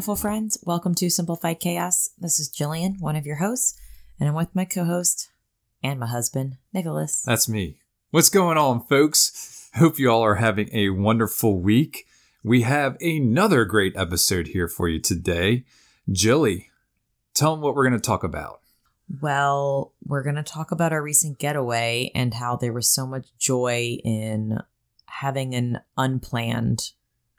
Wonderful friends. Welcome to Simplified Chaos. This is Jillian, one of your hosts, and I'm with my co host and my husband, Nicholas. That's me. What's going on, folks? Hope you all are having a wonderful week. We have another great episode here for you today. Jilly, tell them what we're going to talk about. Well, we're going to talk about our recent getaway and how there was so much joy in having an unplanned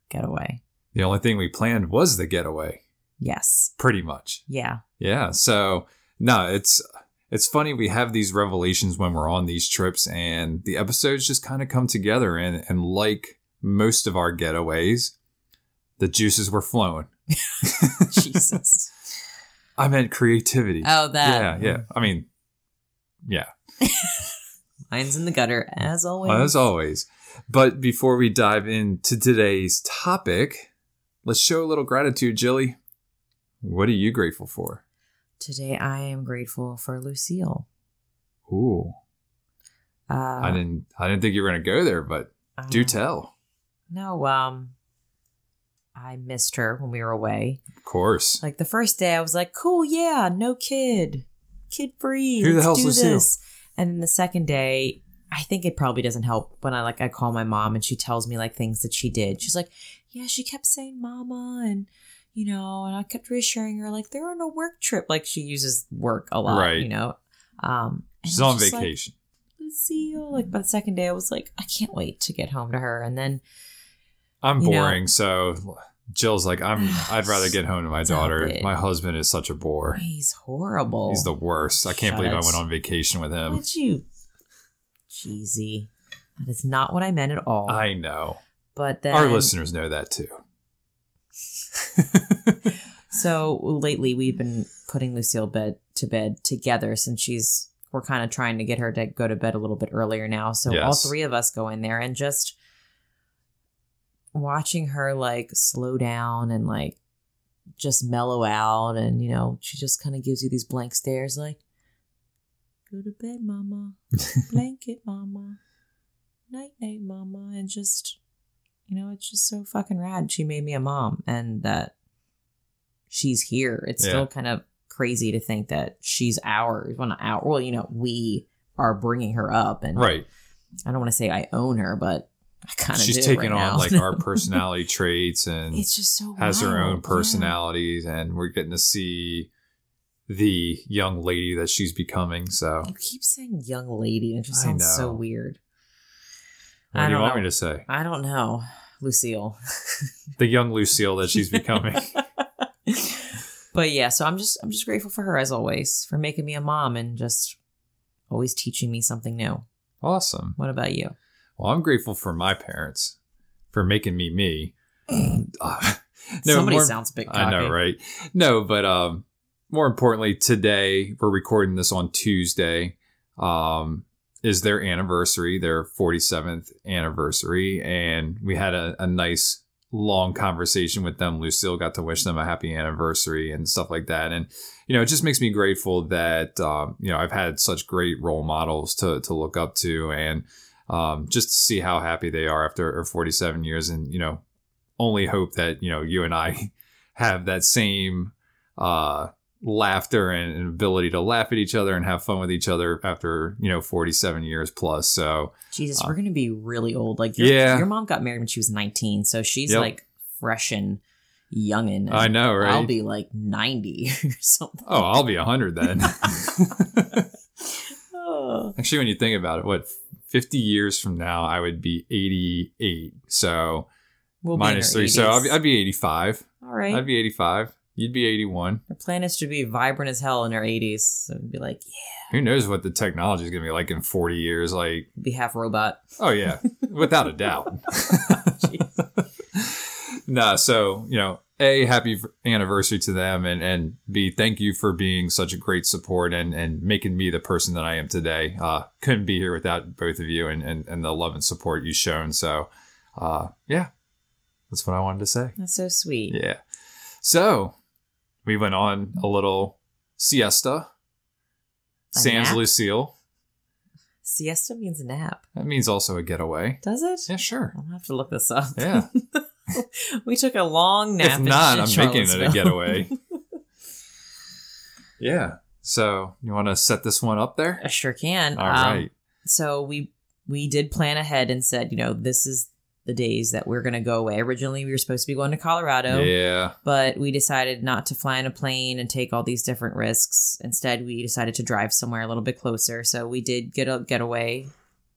getaway. The only thing we planned was the getaway, Yes. pretty much. Yeah. Yeah. So no, it's it's funny we have these revelations when we're on these trips and the episodes just kind of come together and and like most of our getaways, the juices were flowing. Jesus. I meant creativity. Oh, that. Yeah, yeah. I mean, yeah, Mine's in the gutter, as always. as always. But before we dive into today's topic, let's show a little gratitude, Jilly. What are you grateful for? Today, I am grateful for Lucille. Ooh, Uh, I didn't, I didn't think you were gonna go there, but do uh, tell. No, um, I missed her when we were away. Of course. Like the first day, I was like, "Cool, yeah, no kid, kid free. Who the hell's do Lucille? this." And then the second day, I think it probably doesn't help when I like I call my mom and she tells me like things that she did. She's like, "Yeah, she kept saying mama and." You know, and I kept reassuring her like they're on a work trip. Like she uses work a lot, Right. you know. Um, She's on just like, vacation. Lucille. Like by the second day, I was like, I can't wait to get home to her. And then I'm you know- boring, so Jill's like, I'm. I'd rather get home to my daughter. it. My husband is such a bore. he's horrible. He's the worst. I can't Shut believe I went on vacation with him. Would you? Cheesy. That is not what I meant at all. I know. But then Our listeners know that too. So lately, we've been putting Lucille bed to bed together since she's. We're kind of trying to get her to go to bed a little bit earlier now. So all three of us go in there and just watching her like slow down and like just mellow out and you know she just kind of gives you these blank stares like go to bed mama blanket mama night night mama and just you know it's just so fucking rad she made me a mom and that she's here it's Yeah. still kind of crazy to think that she's ours well not our well you know we are bringing her up and right. i don't want to say i own her but i kind of She's taking right on now. like our personality traits and it's just so has her wild. own Yeah. personalities, and we're getting to see the young lady that she's becoming. So, you keep saying young lady and it just sounds so weird what I do you don't want know. me to say? i don't know lucille The young Lucille that she's becoming. but yeah, so I'm just I'm just grateful for her as always for making me a mom and just always teaching me something new. awesome. What about you? Well, I'm grateful for my parents for making me me. Uh, Somebody more- sounds a bit I know, right? No, but um, more importantly, today we're recording this on Tuesday. Um, is their anniversary, their 47th anniversary, and we had a, a nice long conversation with them. Lucille got to wish them a happy anniversary and stuff like that, and you know, it just makes me grateful that um, you know I've had such great role models to to look up to, and um, just to see how happy they are after 47 years, and you know, only hope that you know you and I have that same uh, laughter and, ability to laugh at each other and have fun with each other after you know 47 years plus. So Jesus, Uh, we're gonna be really old. Like your, Yeah. your mom got married when she was 19, so she's Yep. like fresh and youngin. and I know, right? I'll be like 90 or something. oh, I'll be 100 then. Actually, when you think about it, what 50 years from now I would be 88. So We'll minus our three, so I'd be, I'd be 85. All right. I'd be 85. You'd be 81. Our plan is to be vibrant as hell in our 80s. So it'd be like, yeah, Who knows what the technology is going to be like in 40 years? Like, be half robot. oh yeah, without a doubt. nah, so you know, a happy anniversary to them, and and b thank you for being such a great support and and making me the person that I am today. Uh, couldn't be here without both of you and and, and the love and support you've shown. So, uh, yeah, that's what I wanted to say. That's so sweet. Yeah. So we went on a little siesta. A Sans nap? Lucille. Siesta means nap. That means also a getaway. Does it? Yeah, sure. I'll have to look this up. Yeah. we took a long nap. if not, I'm making it a getaway. yeah. So you want to set this one up there? I sure can. All Um, right. So we we did plan ahead and said, you know, this is the days that we're going to go away. Originally, we were supposed to be going to Colorado, Yeah. but we decided not to fly in a plane and take all these different risks. Instead, we decided to drive somewhere a little bit closer. So we did get a getaway,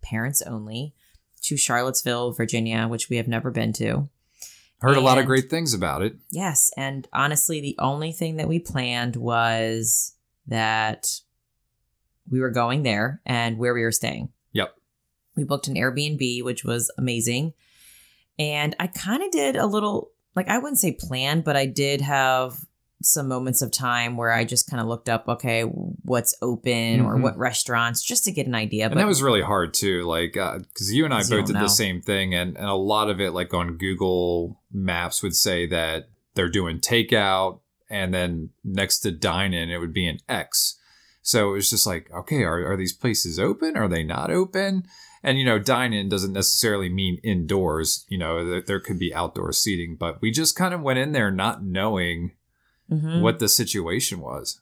parents only, to Charlottesville, Virginia, which we have never been to. Heard a lot of great things about it. Yes, and honestly, the only thing that we planned was that we were going there and where we were staying. Yep. We booked an Airbnb, which was amazing. And I kind of did a little, like, I wouldn't say plan, but I did have some moments of time where I just kind of looked up, okay, what's open or Mhm. what restaurants, just to get an idea. And that was really hard too, like because you and I both did know. the same thing, and and a lot of it, like on Google Maps, would say that they're doing takeout, and then next to dine in, it would be an X. So it was just like, okay, are are these places open? Are they not open? And you know, dine in doesn't necessarily mean indoors. You know, there, there could be outdoor seating, but we just kind of went in there not knowing Mhm. what the situation was.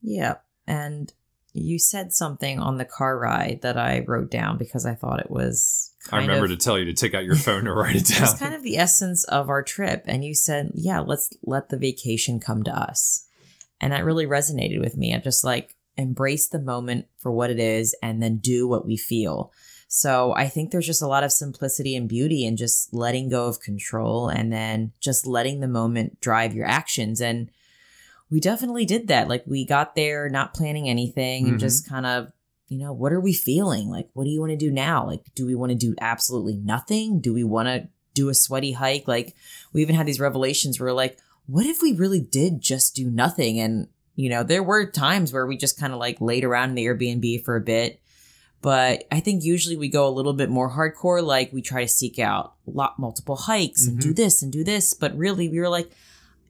Yeah. And you said something on the car ride that I wrote down because I thought it was I remember of, to tell you to take out your phone to write it it down. It's kind of the essence of our trip. And you said, yeah, let's let the vacation come to us. And that really resonated with me. I'm just like, embrace the moment for what it is and then do what we feel. So I think there's just a lot of simplicity and beauty in just letting go of control and then just letting the moment drive your actions. And we definitely did that. Like we got there not planning anything and Mhm. just kind of, you know, what are we feeling? Like, what do you want to do now? Like, do we want to do absolutely nothing? Do we want to do a sweaty hike? Like, we even had these revelations where we're like, what if we really did just do nothing? And, you know, there were times where we just kind of like laid around in the Airbnb for a bit. But I think usually we go a little bit more hardcore. Like we try to seek out lot multiple hikes and do mm-hmm. this and do this. But really, we were like,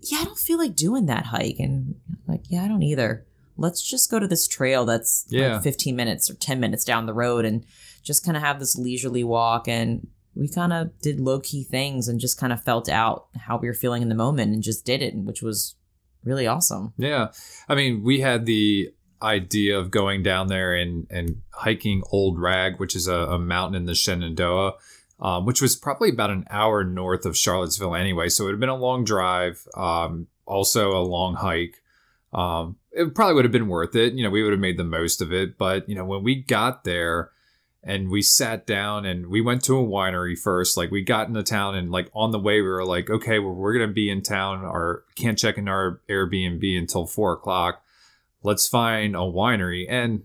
yeah, I don't feel like doing that hike. And like, yeah, I don't either. Let's just go to this trail that's Yeah. like 15 minutes or 10 minutes down the road and just kind of have this leisurely walk. And we kind of did low key things and just kind of felt out how we were feeling in the moment and just did it, which was really awesome. Yeah. I mean, we had the idea of going down there and, and hiking Old Rag, which is a, a mountain in the Shenandoah, um, which was probably about an hour north of Charlottesville anyway. So it would have been a long drive, um, also a long hike. Um, it probably would have been worth it. You know, we would have made the most of it. But, you know, when we got there, and we sat down and we went to a winery first. Like we got into town and like on the way we were like, okay, well we're gonna be in town or can't check in our Airbnb until four o'clock. Let's find a winery. And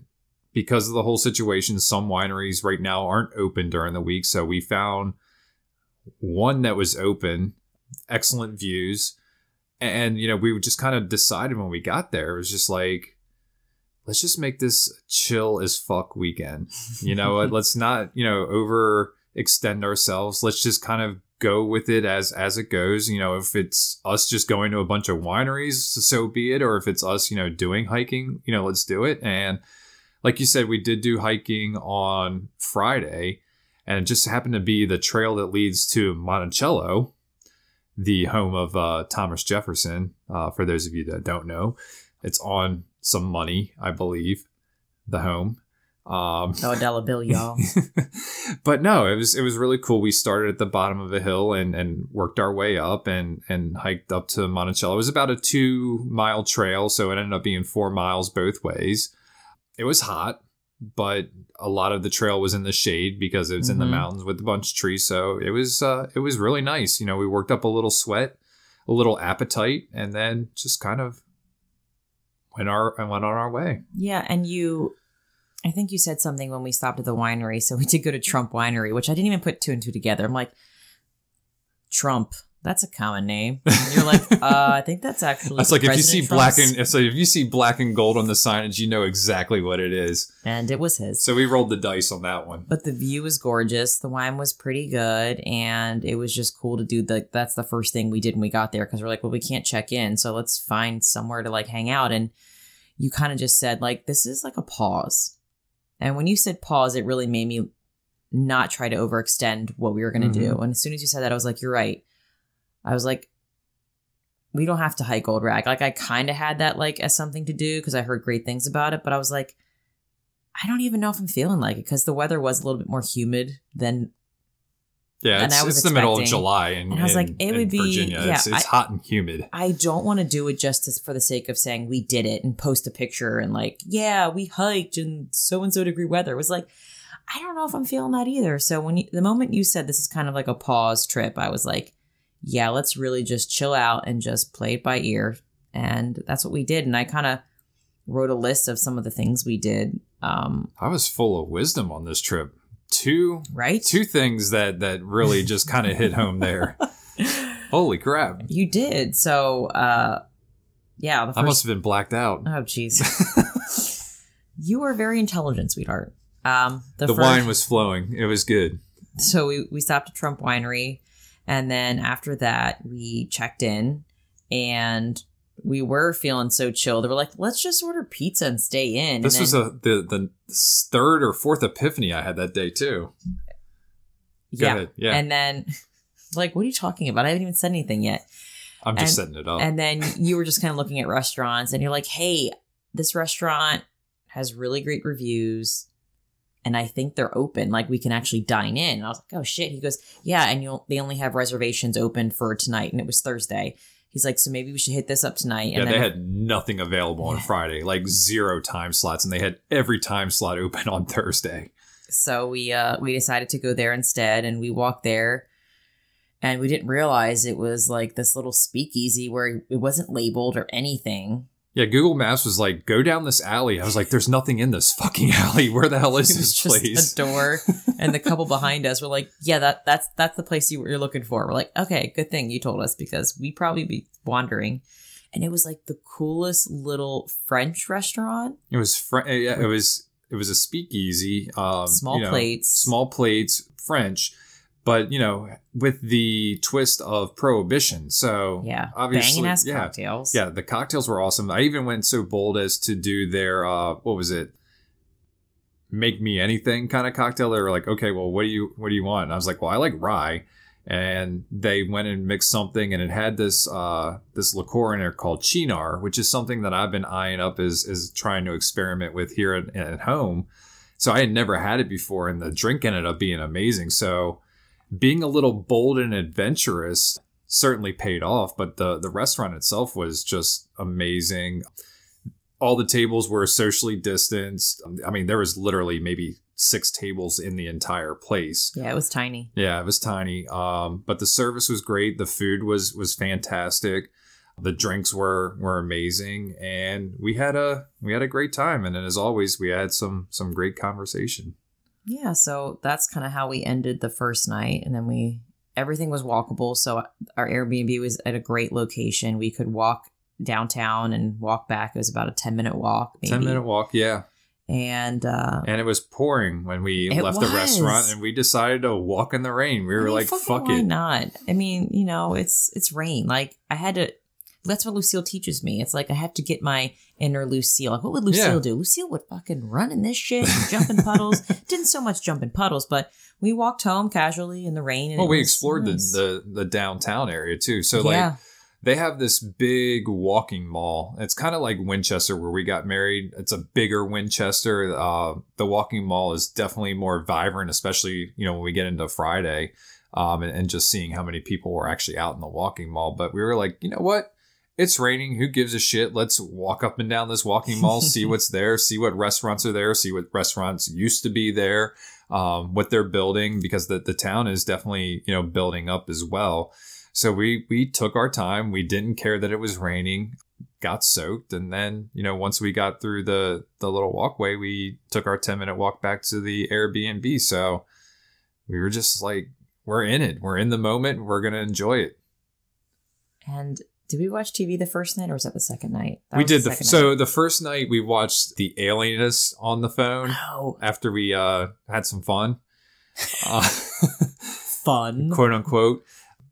because of the whole situation, some wineries right now aren't open during the week. So we found one that was open, excellent views. And, you know, we just kind of decided when we got there, it was just like, let's just make this chill as fuck weekend. You know, let's not, you know, overextend ourselves. Let's just kind of go with it as as it goes. You know, if it's us just going to a bunch of wineries, so be it. Or if it's us, you know, doing hiking, you know, let's do it. And like you said, we did do hiking on Friday, and it just happened to be the trail that leads to Monticello, the home of uh, Thomas Jefferson. Uh, for those of you that don't know, it's on some money, I believe, the home. Um, No dollar bill, y'all. but no, it was it was really cool. We started at the bottom of a hill and and worked our way up and and hiked up to Monticello. It was about a two mile trail, so it ended up being four miles both ways. It was hot, but a lot of the trail was in the shade because it was in the Mhm. mountains with a bunch of trees. So it was uh, it was really nice. You know, we worked up a little sweat, a little appetite, and then just kind of went our went on our way. Yeah, and you, I think you said something when we stopped at the winery. So we did go to Trump Winery, which I didn't even put two and two together. I'm like, Trump, that's a common name. And you're like, uh, I think that's actually. That's like if you see President black and so if you see black and gold on the signage, you know exactly what it is. and it was his. So we rolled the dice on that one. but the view was gorgeous. The wine was pretty good, and it was just cool to do. The that's the first thing we did when we got there because we're like, well, we can't check in, so let's find somewhere to like hang out. And you kind of just said like, this is like a pause. And when you said pause, it really made me not try to overextend what we were going to do. Mm-hmm. And as soon as you said that, I was like, you're right. I was like, we don't have to hike Old Rag. Like I kind of had that like as something to do because I heard great things about it, but I was like, I don't even know if I'm feeling like it because the weather was a little bit more humid than Yeah, And it's, I was it's the middle of July in, and I was like, in- it would be- Virginia. yeah, it's it's I- hot and humid. I don't want to do it just to, for the sake of saying we did it and post a picture and like, yeah, we hiked in so and so degree weather. It was like, I don't know if I'm feeling that either. So when you, the moment you said this is kind of like a pause trip, I was like, yeah, let's really just chill out and just play it by ear. And that's what we did. And I kind of wrote a list of some of the things we did. Um, I was full of wisdom on this trip. Two right? two things that that really just kind of hit home there. Holy crap! You did. So, uh, yeah, the I must have been blacked out. Oh, jeez. you are very intelligent, sweetheart. Um, the, the first, wine was flowing. It was good. so we we stopped at Trump Winery, and then after that we checked in, and we were feeling so chill. They were like, "Let's just order pizza and stay in." This and was a the the third or fourth epiphany I had that day too. Go yeah, ahead. Yeah, and then like, what are you talking about? I haven't even said anything yet. I'm just and- setting it up. And then you were just kind of looking at restaurants and you're like, hey, this restaurant has really great reviews. And I think they're open. Like we can actually dine in. And I was like, oh shit. He goes, yeah. And you'll they only have reservations open for tonight. And it was Thursday. He's like, so maybe we should hit this up tonight. yeah, And they had nothing available on Friday, like zero time slots, and they had every time slot open on Thursday. so we uh we decided to go there instead. And we walked there and we didn't realize it was like this little speakeasy where it wasn't labeled or anything. Yeah, Google Maps was like, go down this alley. I was like, there's nothing in this fucking alley. Where the hell is this just place? a door, and the couple behind us were like, "Yeah, that that's that's the place you were looking for." We're like, "Okay, good thing you told us because we probably be wandering." And it was like the coolest little French restaurant. It was fr- yeah, it was it was a speakeasy. Um, Small you know, plates. small plates, French, but you know, with the twist of prohibition. So Yeah, obviously, banging ass yeah, cocktails. yeah. The cocktails were awesome. I even went so bold as to do their uh, what was it? Make me anything kind of cocktail. They were like, okay, well, what do you what do you want? And I was like, well, I like rye. And they went and mixed something, and it had this uh, this liqueur in there called Cynar, which is something that I've been eyeing up as is trying to experiment with here at, at home. So I had never had it before, and the drink ended up being amazing. So being a little bold and adventurous certainly paid off, but the the restaurant itself was just amazing. All the tables were socially distanced. I mean, there was literally maybe six tables in the entire place. yeah, it was tiny. Yeah, it was tiny. Um, but the service was great. The food was was fantastic. The drinks were were amazing, and we had a we had a great time. And then, as always, we had some some great conversation. Yeah, so that's kind of how we ended the first night, and then we everything was walkable. So our Airbnb was at a great location. We could walk downtown and walk back. It was about a ten minute walk, maybe. Ten minute walk, yeah. and uh, And it was pouring when we left the restaurant, and we decided to walk in the rain. We I were mean, like, "Fuck why it." not? I mean, you know, it's it's rain. Like I had to. That's what Lucille teaches me. It's like I have to get my inner Lucille. Like, what would Lucille Yeah. do? Lucille would fucking run in this shit, and jump in puddles. Didn't so much jump in puddles, but we walked home casually in the rain. And Well, we explored nice. the, the the downtown area too. So yeah, like they have this big walking mall. It's kind of like Winchester where we got married. It's a bigger Winchester. Uh, the walking mall is definitely more vibrant, especially you know when we get into Friday, um, and, and just seeing how many people were actually out in the walking mall. But we were like, you know what? It's raining. Who gives a shit? Let's walk up and down this walking mall, see what's there, see what restaurants are there, see what restaurants used to be there, um, what they're building, because the, the town is definitely, you know, building up as well. So we we took our time. We didn't care that it was raining. Got soaked, and then you know once we got through the the little walkway, we took our ten minute walk back to the Airbnb. So we were just like, we're in it. We're in the moment. We're gonna enjoy it. And did we watch TV the first night or was that the second night? That we did the second so the first night we watched the Alienist on the phone. Oh, after we uh had some fun. Uh, fun. quote unquote,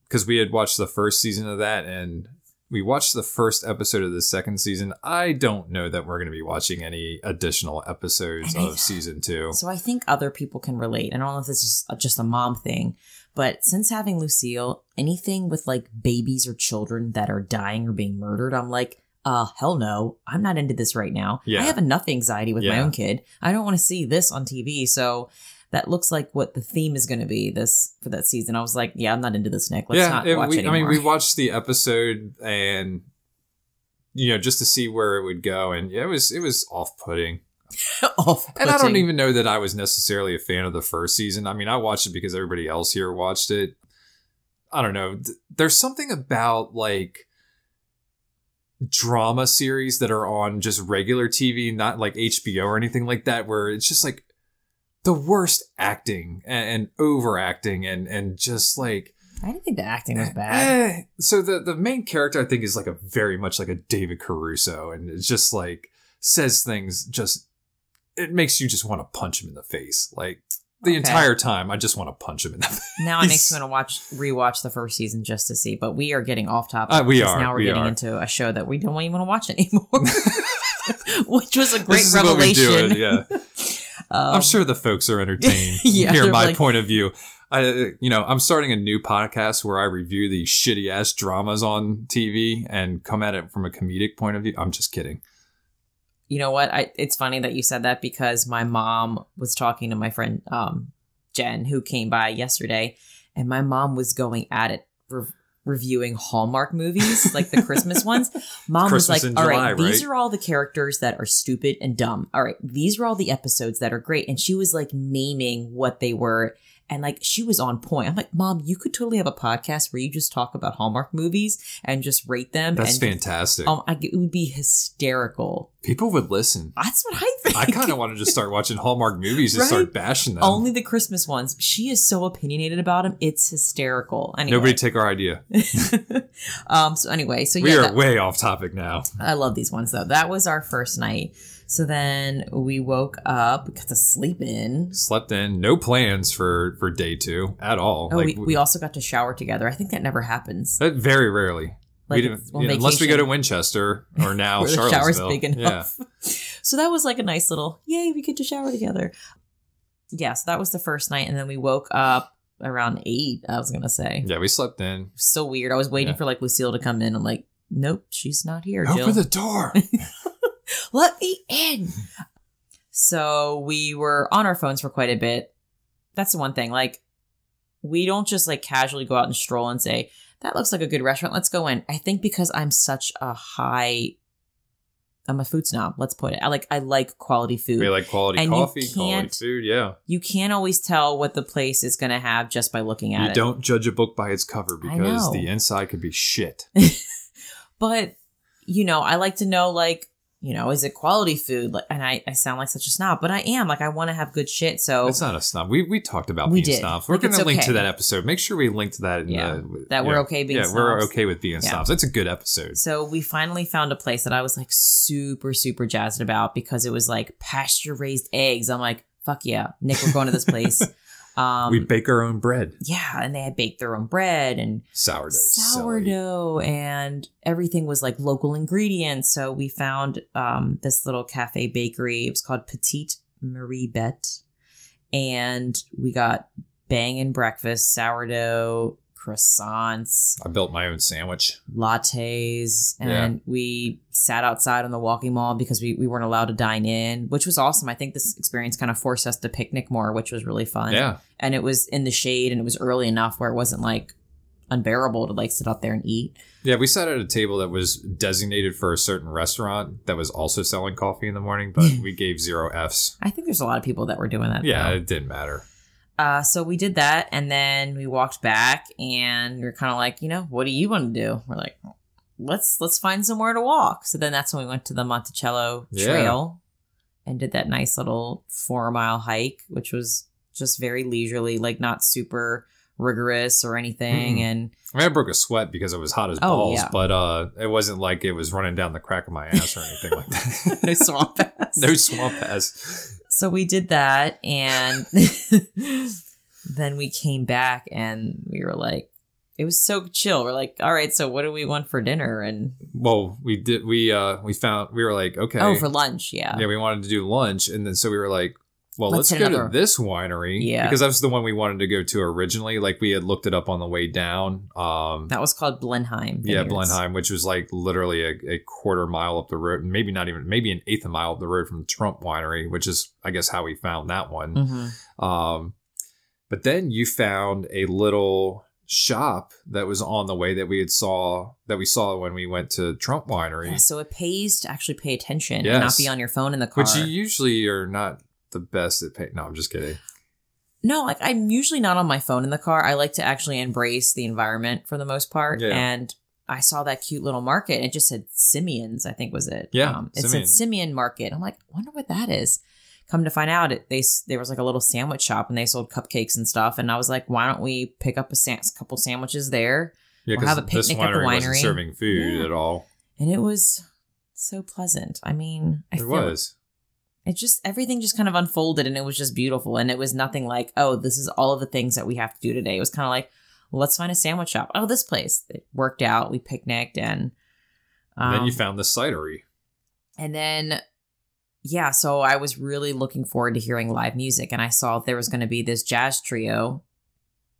because we had watched the first season of that and we watched the first episode of the second season. I don't know that we're going to be watching any additional episodes I- of season two. So I think other people can relate. I don't know if this is just a mom thing, but since having Lucille, anything with like babies or children that are dying or being murdered, I'm like, uh, hell no, I'm not into this right now. Yeah. I have enough anxiety with my own kid. I don't want to see this on TV. So that looks like what the theme is going to be this for that season. I was like, yeah, I'm not into this, Nick. Let's yeah, not it- watch we, I mean, we watched the episode and you know just to see where it would go, and yeah, it was it was off putting. And I don't even know that I was necessarily a fan of the first season. I mean, I watched it because everybody else here watched it. I don't know. There's something about like drama series that are on just regular TV, not like HBO or anything like that, where it's just like the worst acting and, and overacting and and just like I didn't think the acting was bad. Eh, so the the main character I think is like a very much like a David Caruso, and it's just like says things just it makes you just want to punch him in the face. Like the Okay. entire time, I just want to punch him in the face. Now it makes me want to watch rewatch the first season just to see. But we are getting off topic. Uh, we are, Now we're we getting are. into a show that we don't even want to watch anymore, which was a great this is what we do. revelation. It, yeah, Um, I'm sure the folks are entertained. Yeah, hear my like- point of view. I, you know, I'm starting a new podcast where I review these shitty ass dramas on TV and come at it from a comedic point of view. I'm just kidding. You know what? I, it's funny that you said that because my mom was talking to my friend um, Jen, who came by yesterday, and my mom was going at it. Re- reviewing Hallmark movies, like the Christmas ones. Mom Christmas was like, "All right, July, these right?" are all the characters that are stupid and dumb. All right, these are all the episodes that are great." And she was like naming what they were, and like she was on point. I'm like, "Mom, you could totally have a podcast where you just talk about Hallmark movies and just rate them." That's fantastic. Um, I, it would be hysterical. People would listen. That's what I think. I kind of want to just start watching Hallmark movies and Right? start bashing them. only the Christmas ones. She is so opinionated about them. It's hysterical. Anyway. Nobody take our idea. um. So anyway, so we yeah, are that- way off topic now. I love these ones though. That was our first night. So then we woke up, got to sleep in. Slept in, no plans for for day two at all. Oh, like we, we also got to shower together. I think that never happens. uh, very rarely. Like we didn't, it's on unless we go to. Winchester or now Charlottesville. big enough. So that was like a nice little yay, we get to shower together. Yeah, so that was the first night, and then we woke up around eight. I was gonna say, Yeah, yeah, we slept in. so weird. I was waiting Yeah. for like Lucille to come in. I'm like, nope, she's not here. Jill. Open the door. Let me in. so we were on our phones for quite a bit. That's the one thing. Like, we don't just like casually go out and stroll and say, that looks like a good restaurant. Let's go in. I think because I'm such a high, I'm a food snob. Let's put it. I like, I like quality food. we like quality And you coffee, quality food. Yeah, You can't always tell what the place is going to have just by looking at you it. don't judge a book by its cover because the inside could be shit. but you know i like to know like you know is it quality food like and i, I sound like such a snob but i am like i want to have good shit so It's not a snob. We we talked about We being did. snobs. We're Like, going to link okay. to that episode. Make sure we link to that. In Yeah, the, that we're yeah. okay being Yeah, we're snobs. okay with being Yeah. snobs. That's a good episode. so we finally found a place that i was like super super jazzed about because it was like pasture raised eggs i'm like fuck yeah nick we're going to this place um we bake our own bread. yeah and they had baked their own bread and Sourdough. silly. sourdough and everything was like local ingredients so we found um, this little cafe bakery it was called petite MarieBette and we got banging breakfast sourdough croissants I built my own sandwich. lattes and Yeah. we sat outside on the walking mall because we, we weren't allowed to dine in which was awesome i think this experience kind of forced us to picnic more which was really fun Yeah. and it was in the shade and it was early enough where it wasn't like unbearable to like sit out there and eat. Yeah, we sat at a table that was designated for a certain restaurant that was also selling coffee in the morning, but we gave zero Fs. I think there's a lot of people that were doing that. Yeah, though. it didn't matter. Uh, so we did that, and then we walked back, and we are kind of like, you know, what do you want to do? We're like, let's let's find somewhere to walk. So then that's when we went to the Monticello Yeah. Trail and did that nice little four mile hike, which was just very leisurely, like not super rigorous or anything. Mm-mm. And I mean, I broke a sweat because it was hot as Oh, balls, yeah. but uh, it wasn't like it was running down the crack of my ass or anything like that. no swamp ass. no swamp ass. So we did that, and then we came back, and we were like, it was so chill. We're like, all right, so what do we want for dinner? And Well, we did. We uh, we found we were like, okay, oh, for lunch, yeah. yeah, we wanted to do lunch, and then so we were like, well, Let's let's, go another- to this winery, Yeah. because that was the one we wanted to go to originally. Like we had looked it up on the way down. Um, That was called Blenheim. yeah. Blenheim, which was like literally a, a quarter mile up the road, and maybe not even maybe an eighth of a mile up the road from Trump Winery, which is I guess how we found that one. Mhm. Um, but then you found a little shop that was on the way that we had saw that we saw when we went to Trump Winery, Yeah, so it pays to actually pay attention and not be on your phone in the car. which you usually are not the best at paying. No, I'm just kidding. No, like I'm usually not on my phone in the car. I like to actually embrace the environment for the most part. Yeah. And I saw that cute little market. It just said Simeon's, I think was it. Yeah, Um, it Simeon. said Simeon Market. I'm like, wonder what that is. Come to find out, it they there was like a little sandwich shop and they sold cupcakes and stuff. And I was like, why don't we pick up a sa- couple sandwiches there? Yeah, We'll have a this picnic at the winery wasn't serving food Yeah. at all. And it was so pleasant. I mean, I It was. It just everything just kind of unfolded and it was just beautiful. And it was nothing like oh this is all of the things that we have to do today. It was kind of like well, let's find a sandwich shop. Oh this place. It worked out. We picnicked and um, And then you found the cidery. and then yeah so i was really looking forward to hearing live music. And i saw there was going to be this jazz trio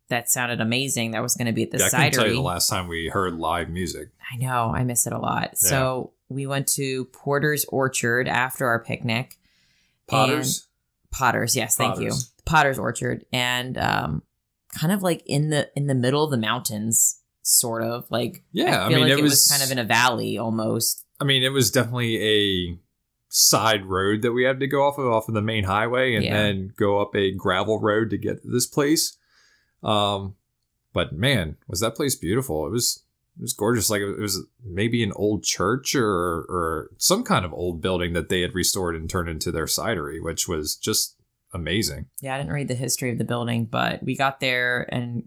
that sounded amazing that was going to be at the Yeah, I couldn't tell you the cidery last time we heard live music. i know. I miss it a lot. So we went to porter's orchard after our picnic Potters. Potter's, yes, thank you. Potter's. Potter's Orchard, and um, kind of like in the in the middle of the mountains, sort of like Yeah, I I mean, like it it was, was- kind of in a valley almost. I mean, it was definitely a side road that we had to go off of off of the main highway and Yeah. then go up a gravel road to get to this place. Um, but man, was that place beautiful? It was it was gorgeous. Like it was maybe an old church or or some kind of old building that they had restored and turned into their cidery, which was just amazing. Yeah, I didn't read the history of the building, but we got there and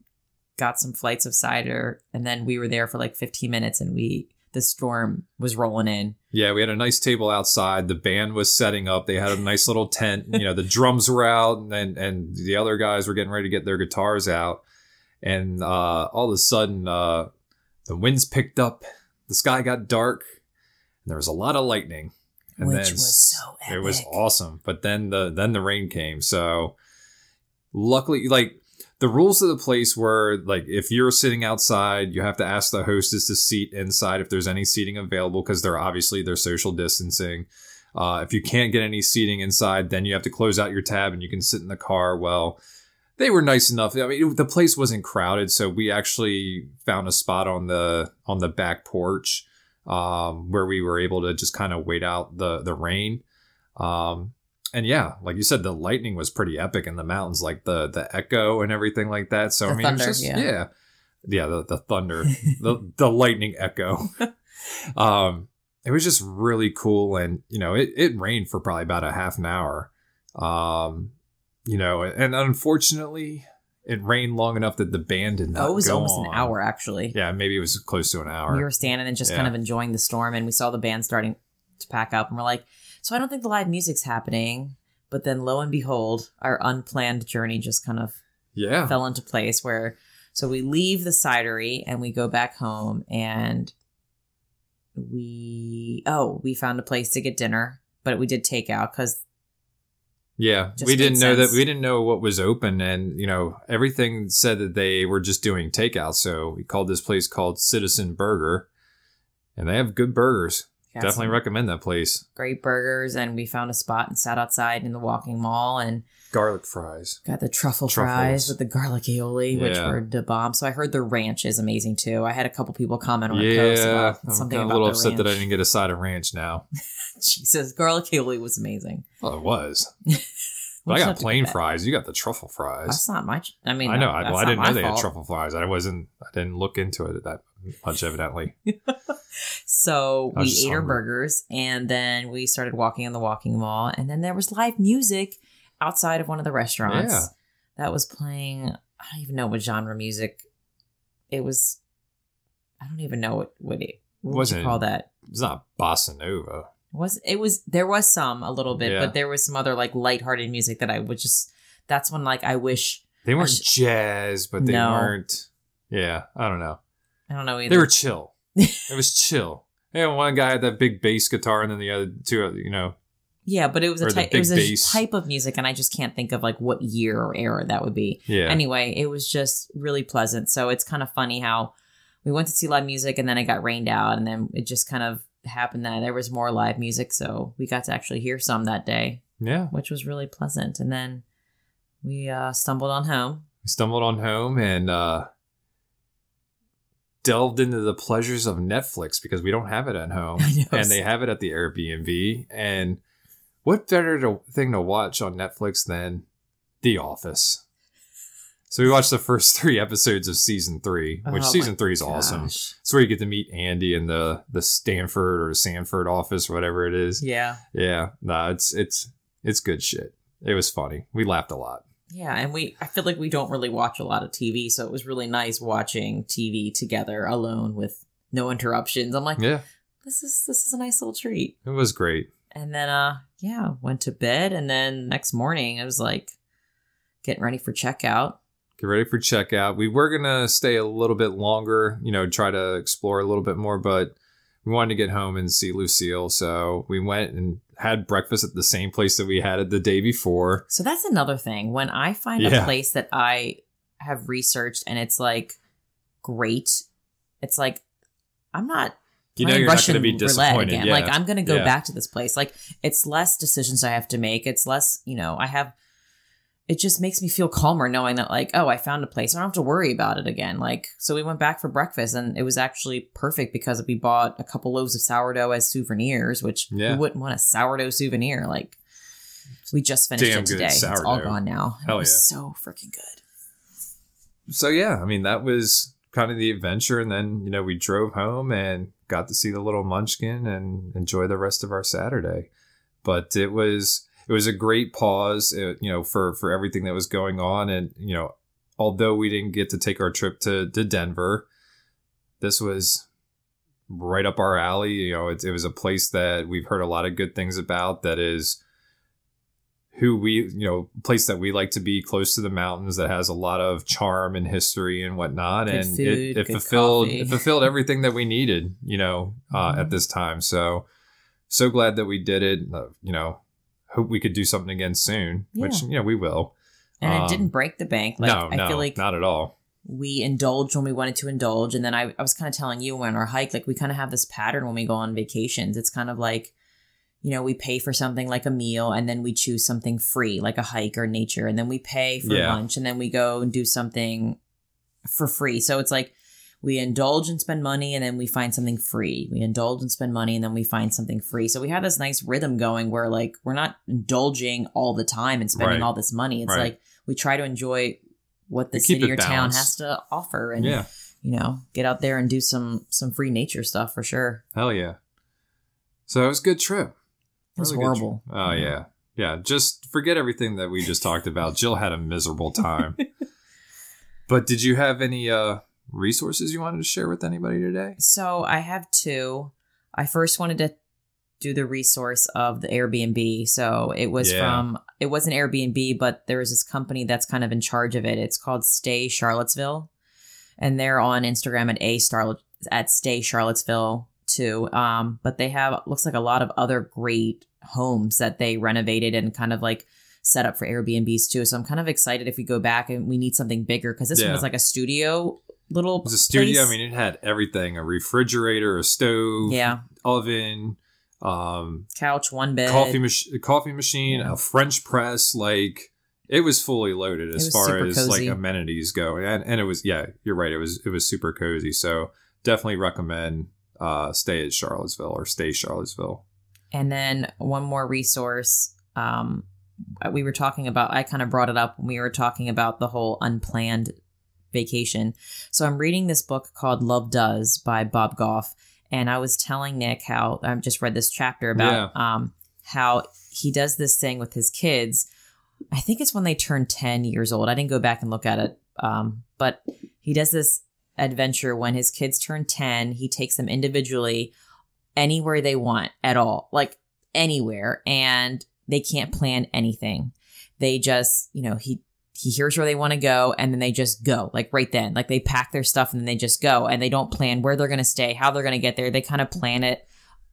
got some flights of cider, and then we were there for like 15 minutes, and we the storm was rolling in. Yeah, we had a nice table outside. The band was setting up. They had a nice little tent. You know, the drums were out, and and the other guys were getting ready to get their guitars out. And uh, all of a sudden, uh, the winds picked up. The sky got dark, and there was a lot of lightning. And Which then was so epic. It was awesome. But then the then the rain came. So luckily, like the rules of the place were like if you're sitting outside, you have to ask the hostess to seat inside if there's any seating available because they're obviously they're social distancing. Uh, if you can't get any seating inside, then you have to close out your tab and you can sit in the car. Well, they were nice enough. I mean, the place wasn't crowded, so we actually found a spot on the on the back porch um, where we were able to just kind of wait out the the rain. Um, and yeah, like you said, the lightning was pretty epic in the mountains, like the the echo and everything like that. So The I mean, it thunder, just, yeah. yeah, yeah, the, the thunder, the the lightning echo. um, it was just really cool, and you know, it it rained for probably about a half an hour. Um, you know, and unfortunately, it rained long enough that the band did not. Oh, it was almost an hour actually. Yeah, maybe it was close to an hour. We were standing and just kind of enjoying the storm, and we saw the band starting to pack up, and we're like, so I don't think the live music's happening. But then, lo and behold, our unplanned journey just kind of yeah, fell into place. Where so we leave the cidery and we go back home, and we oh we found a place to get dinner, but we did take out because Yeah, we didn't know that we didn't know what was open, and you know everything said that they were just doing takeout. So we called this place called Citizen Burger, and they have good burgers. Definitely recommend that place. great burgers, and we found a spot and sat outside in the walking mall and Garlic fries. Got the truffle Truffles. fries with the garlic aioli, which Yeah. were the bomb. So I heard the ranch is amazing too. I had a couple people comment on a post Yeah, about I'm something kinda about a little the upset that I didn't get a side of ranch now. Jesus, garlic aioli was amazing. Well, it was. But I got plain that. fries. You got the truffle fries. That's not my. ch- I mean, I know. I, that's well, I not didn't my know they had fault. truffle fries. I wasn't. I didn't look into it at that much, evidently. So we was ate our burgers, and then we started walking on the walking mall, and then there was live music outside of one of the restaurants Yeah. that was playing. I don't even know what genre music it was. I don't even know what what it what Wasn't call that. It's not bossa nova. Was it was there was some a little bit, Yeah. but there was some other like lighthearted music that I would just. That's when like I wish They weren't sh- jazz, but they No. weren't. Yeah, I don't know. I don't know either. They were chill. it was chill. Yeah, one guy had that big bass guitar, and then the other two, you know, yeah, but it was a type. It was a bass. type of music, and I just can't think of like what year or era that would be. yeah, Anyway, it was just really pleasant. So it's kind of funny how we went to see live music and then it got rained out and then it just kind of happened that there was more live music. So we got to actually hear some that day, yeah. which was really pleasant. And then we uh, stumbled on home. We stumbled on home and uh, delved into the pleasures of Netflix because we don't have it at home, and they have it at the Airbnb. And what better to, thing to watch on Netflix than The Office? So we watched the first three episodes of season three, which Oh season three is awesome. It's where you get to meet Andy in the the Stanford or Sanford office, or whatever it is. Yeah. Yeah, no, it's it's it's good shit. It was funny. We laughed a lot. Yeah. And we, I feel like we don't really watch a lot of TV. So it was really nice watching TV together alone with no interruptions. I'm like, Yeah, this is, this is a nice little treat. it was great. And then, uh, yeah, went to bed. And then next morning, I was like getting ready for checkout. Get ready for checkout. We were gonna stay a little bit longer, you know, try to explore a little bit more, but we wanted to get home and see Lucille, so we went and had breakfast at the same place that we had it the day before. So that's another thing. When I find Yeah. a place that I have researched and it's like great, it's like I'm not. You know, you're not Russian gonna be disappointed. again. Yeah. Like I'm gonna go Yeah. back to this place. Like it's less decisions I have to make. It's less, you know, I have. It just makes me feel calmer knowing that, like, oh, I found a place. I don't have to worry about it again. Like, so we went back for breakfast, and it was actually perfect because we bought a couple loaves of sourdough as souvenirs, which Yeah. who wouldn't want a sourdough souvenir? Like, we just finished Damn it today. It's all gone now. Hell it was yeah. so freaking good. so yeah, I mean that was kind of the adventure, and then you know we drove home and got to see the little Munchkin and enjoy the rest of our Saturday. But it was it was a great pause, uh, you know, for for everything that was going on, and you know, although we didn't get to take our trip to to Denver, this was right up our alley. You know, it, it was a place that we've heard a lot of good things about. That is who we you know place that we like to be close to the mountains that has a lot of charm and history and whatnot Good and food, it, it fulfilled coffee. it fulfilled everything that we needed you know uh, Mhm. at this time so so glad that we did it uh, you know hope we could do something again soon which Yeah. you know we will And Um, it didn't break the bank. Like, no I no feel like not at all we indulged when we wanted to indulge. And then I, I was kind of telling you when our hike, like we kind of have this pattern when we go on vacations. It's kind of like, you know, we pay for something like a meal and then we choose something free, like a hike or nature. And then we pay for Yeah. lunch and then we go and do something for free. So it's like we indulge and spend money and then we find something free. We indulge and spend money and then we find something free. So we have this nice rhythm going where like we're not indulging all the time and spending Right. all this money. It's Right. like we try to enjoy what the city it or town has to offer and yeah you know get out there and do some some free nature stuff for sure hell yeah so it was a good trip it was Really horrible trip. oh yeah yeah just forget everything that we just talked about jill had a miserable time but did you have any uh resources you wanted to share with anybody today? So i have two. I first wanted to do the resource of the airbnb. So it was Yeah. from it was an airbnb but there was this company that's kind of in charge of it. It's called stay charlottesville. And they're on instagram at a starlet at stay charlottesville too. Um but they have looks like a lot of other great homes that they renovated and kind of like set up for airbnbs too. So i'm kind of excited if we go back and we need something bigger because this one was like a studio little it was a studio place. i mean it had everything a refrigerator a stove yeah oven um couch one bed coffee mach- coffee machine Yeah. a french press like it was fully loaded as far as cozy. like amenities go and, and it was yeah you're right it was it was super cozy so definitely recommend uh stay at charlottesville or stay charlottesville And then one more resource. Um, we were talking about, I kind of brought it up when we were talking about the whole unplanned vacation. So I'm reading this book called Love Does by Bob Goff. And I was telling Nick how I just read this chapter about um, how he does this thing with his kids. I think it's when they turn 10 years old. I didn't go back and look at it Um, but he does this adventure when his kids turn 10. He takes them individually anywhere they want at all, like anywhere. And they can't plan anything. They just, you know, he, he hears where they want to go and then they just go like right then. Like they pack their stuff and then they just go and they don't plan where they're going to stay how they're going to get there. They kind of plan it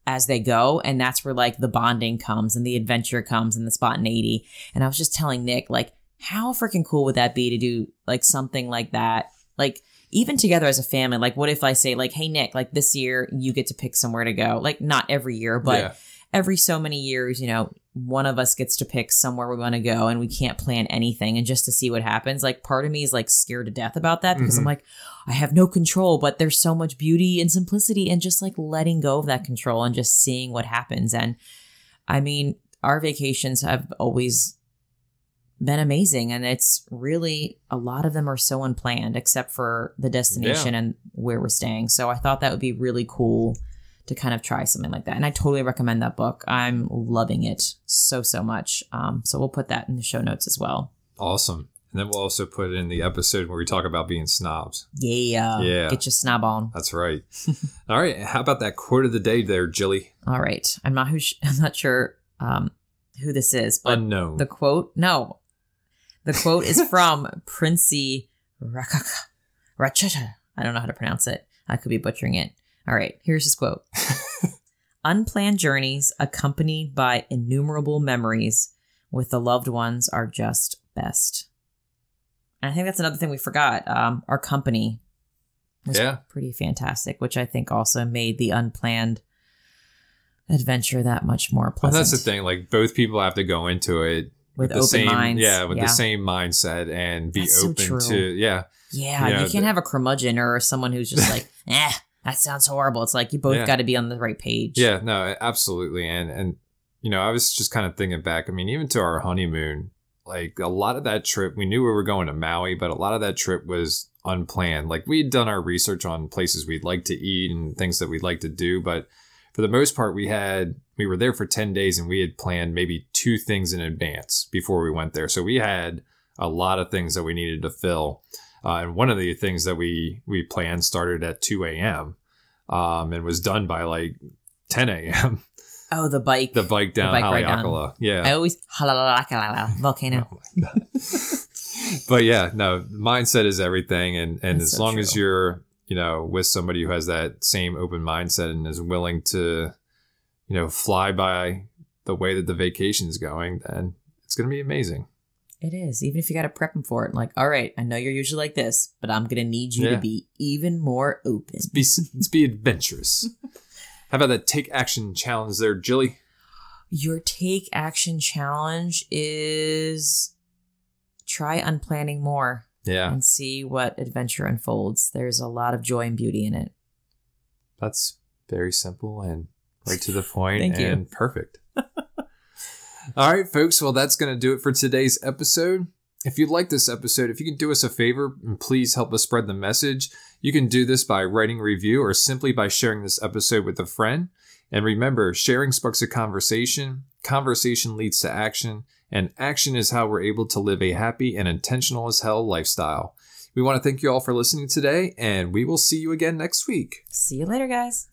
as they go and that's where like the bonding comes and the adventure comes and the spontaneity. And i was just telling nick like how freaking cool would that be to do like something like that? Like even together as a family like what if i say like hey nick like this year you get to pick somewhere to go. Like not every year but yeah. Every so many years you know one of us gets to pick somewhere we want to go and we can't plan anything and just to see what happens like part of me is like scared to death about that because i'm Mhm. like i have no control but there's so much beauty and simplicity and just like letting go of that control and just seeing what happens. And i mean our vacations have always been amazing and it's really a lot of them are so unplanned except for the destination and where we're staying. So i thought that would be really cool to kind of try something like that and i totally recommend that book i'm loving it so so much um, so we'll put that in the show notes as well Awesome. And then we'll also put it in the episode where we talk about being snobs. yeah Yeah. get your snob on That's right. All right. How about that quote of the day there, Jilly? all right i'm not who sh- i'm not sure um, who this is but Unknown. the quote no the quote is from princey rakaka i don't know how to pronounce it i could be butchering it all right here's his quote unplanned journeys accompanied by innumerable memories with the loved ones are just best and i think that's another thing we forgot um, our company was Yeah. pretty fantastic which i think also made the unplanned adventure that much more pleasant. Well, that's the thing. Like both people have to go into it with, the open same, minds yeah, with the same mindset and be That's open true. to, yeah, Yeah, you know, you can't the- have a curmudgeon or someone who's just like, eh, that sounds horrible. It's like you both Yeah. got to be on the right page. yeah, no, absolutely. And and you know, I was just kind of thinking back. I mean, even to our honeymoon, like a lot of that trip, we knew we were going to Maui, but a lot of that trip was unplanned. Like we had done our research on places we'd like to eat and things that we'd like to do, but for the most part, we had we were there for ten days and we had planned maybe two things in advance before we went there. So we had a lot of things that we needed to fill. Uh, and one of the things that we we planned started at two a.m. Um, and was done by like ten a.m. Oh, the bike. the bike down the bike. Haleakala. I Yeah. always halalalakalala, volcano. Oh but yeah, no, mindset is everything. And, and That's as so long as you're, you know, with somebody who has that same open mindset and is willing to, you know, fly by the way that the vacation is going, then it's going to be amazing. It is. Even if you got to prep them for it. Like, all right, I know you're usually like this, but I'm going to need you Yeah. to be even more open. Let's be, let's be adventurous. How about that take action challenge there, Jilly? Your take action challenge is try unplanning more Yeah, and see what adventure unfolds. There's a lot of joy and beauty in it. that's very simple and right to the point Thank you. and perfect. All right, folks. Well, that's going to do it for today's episode. If you like this episode, if you can do us a favor and please help us spread the message, you can do this by writing review or simply by sharing this episode with a friend. And remember, sharing sparks a conversation, conversation leads to action, and action is how we're able to live a happy and intentional as hell lifestyle. We want to thank you all for listening today, and we will see you again next week. See you later, guys.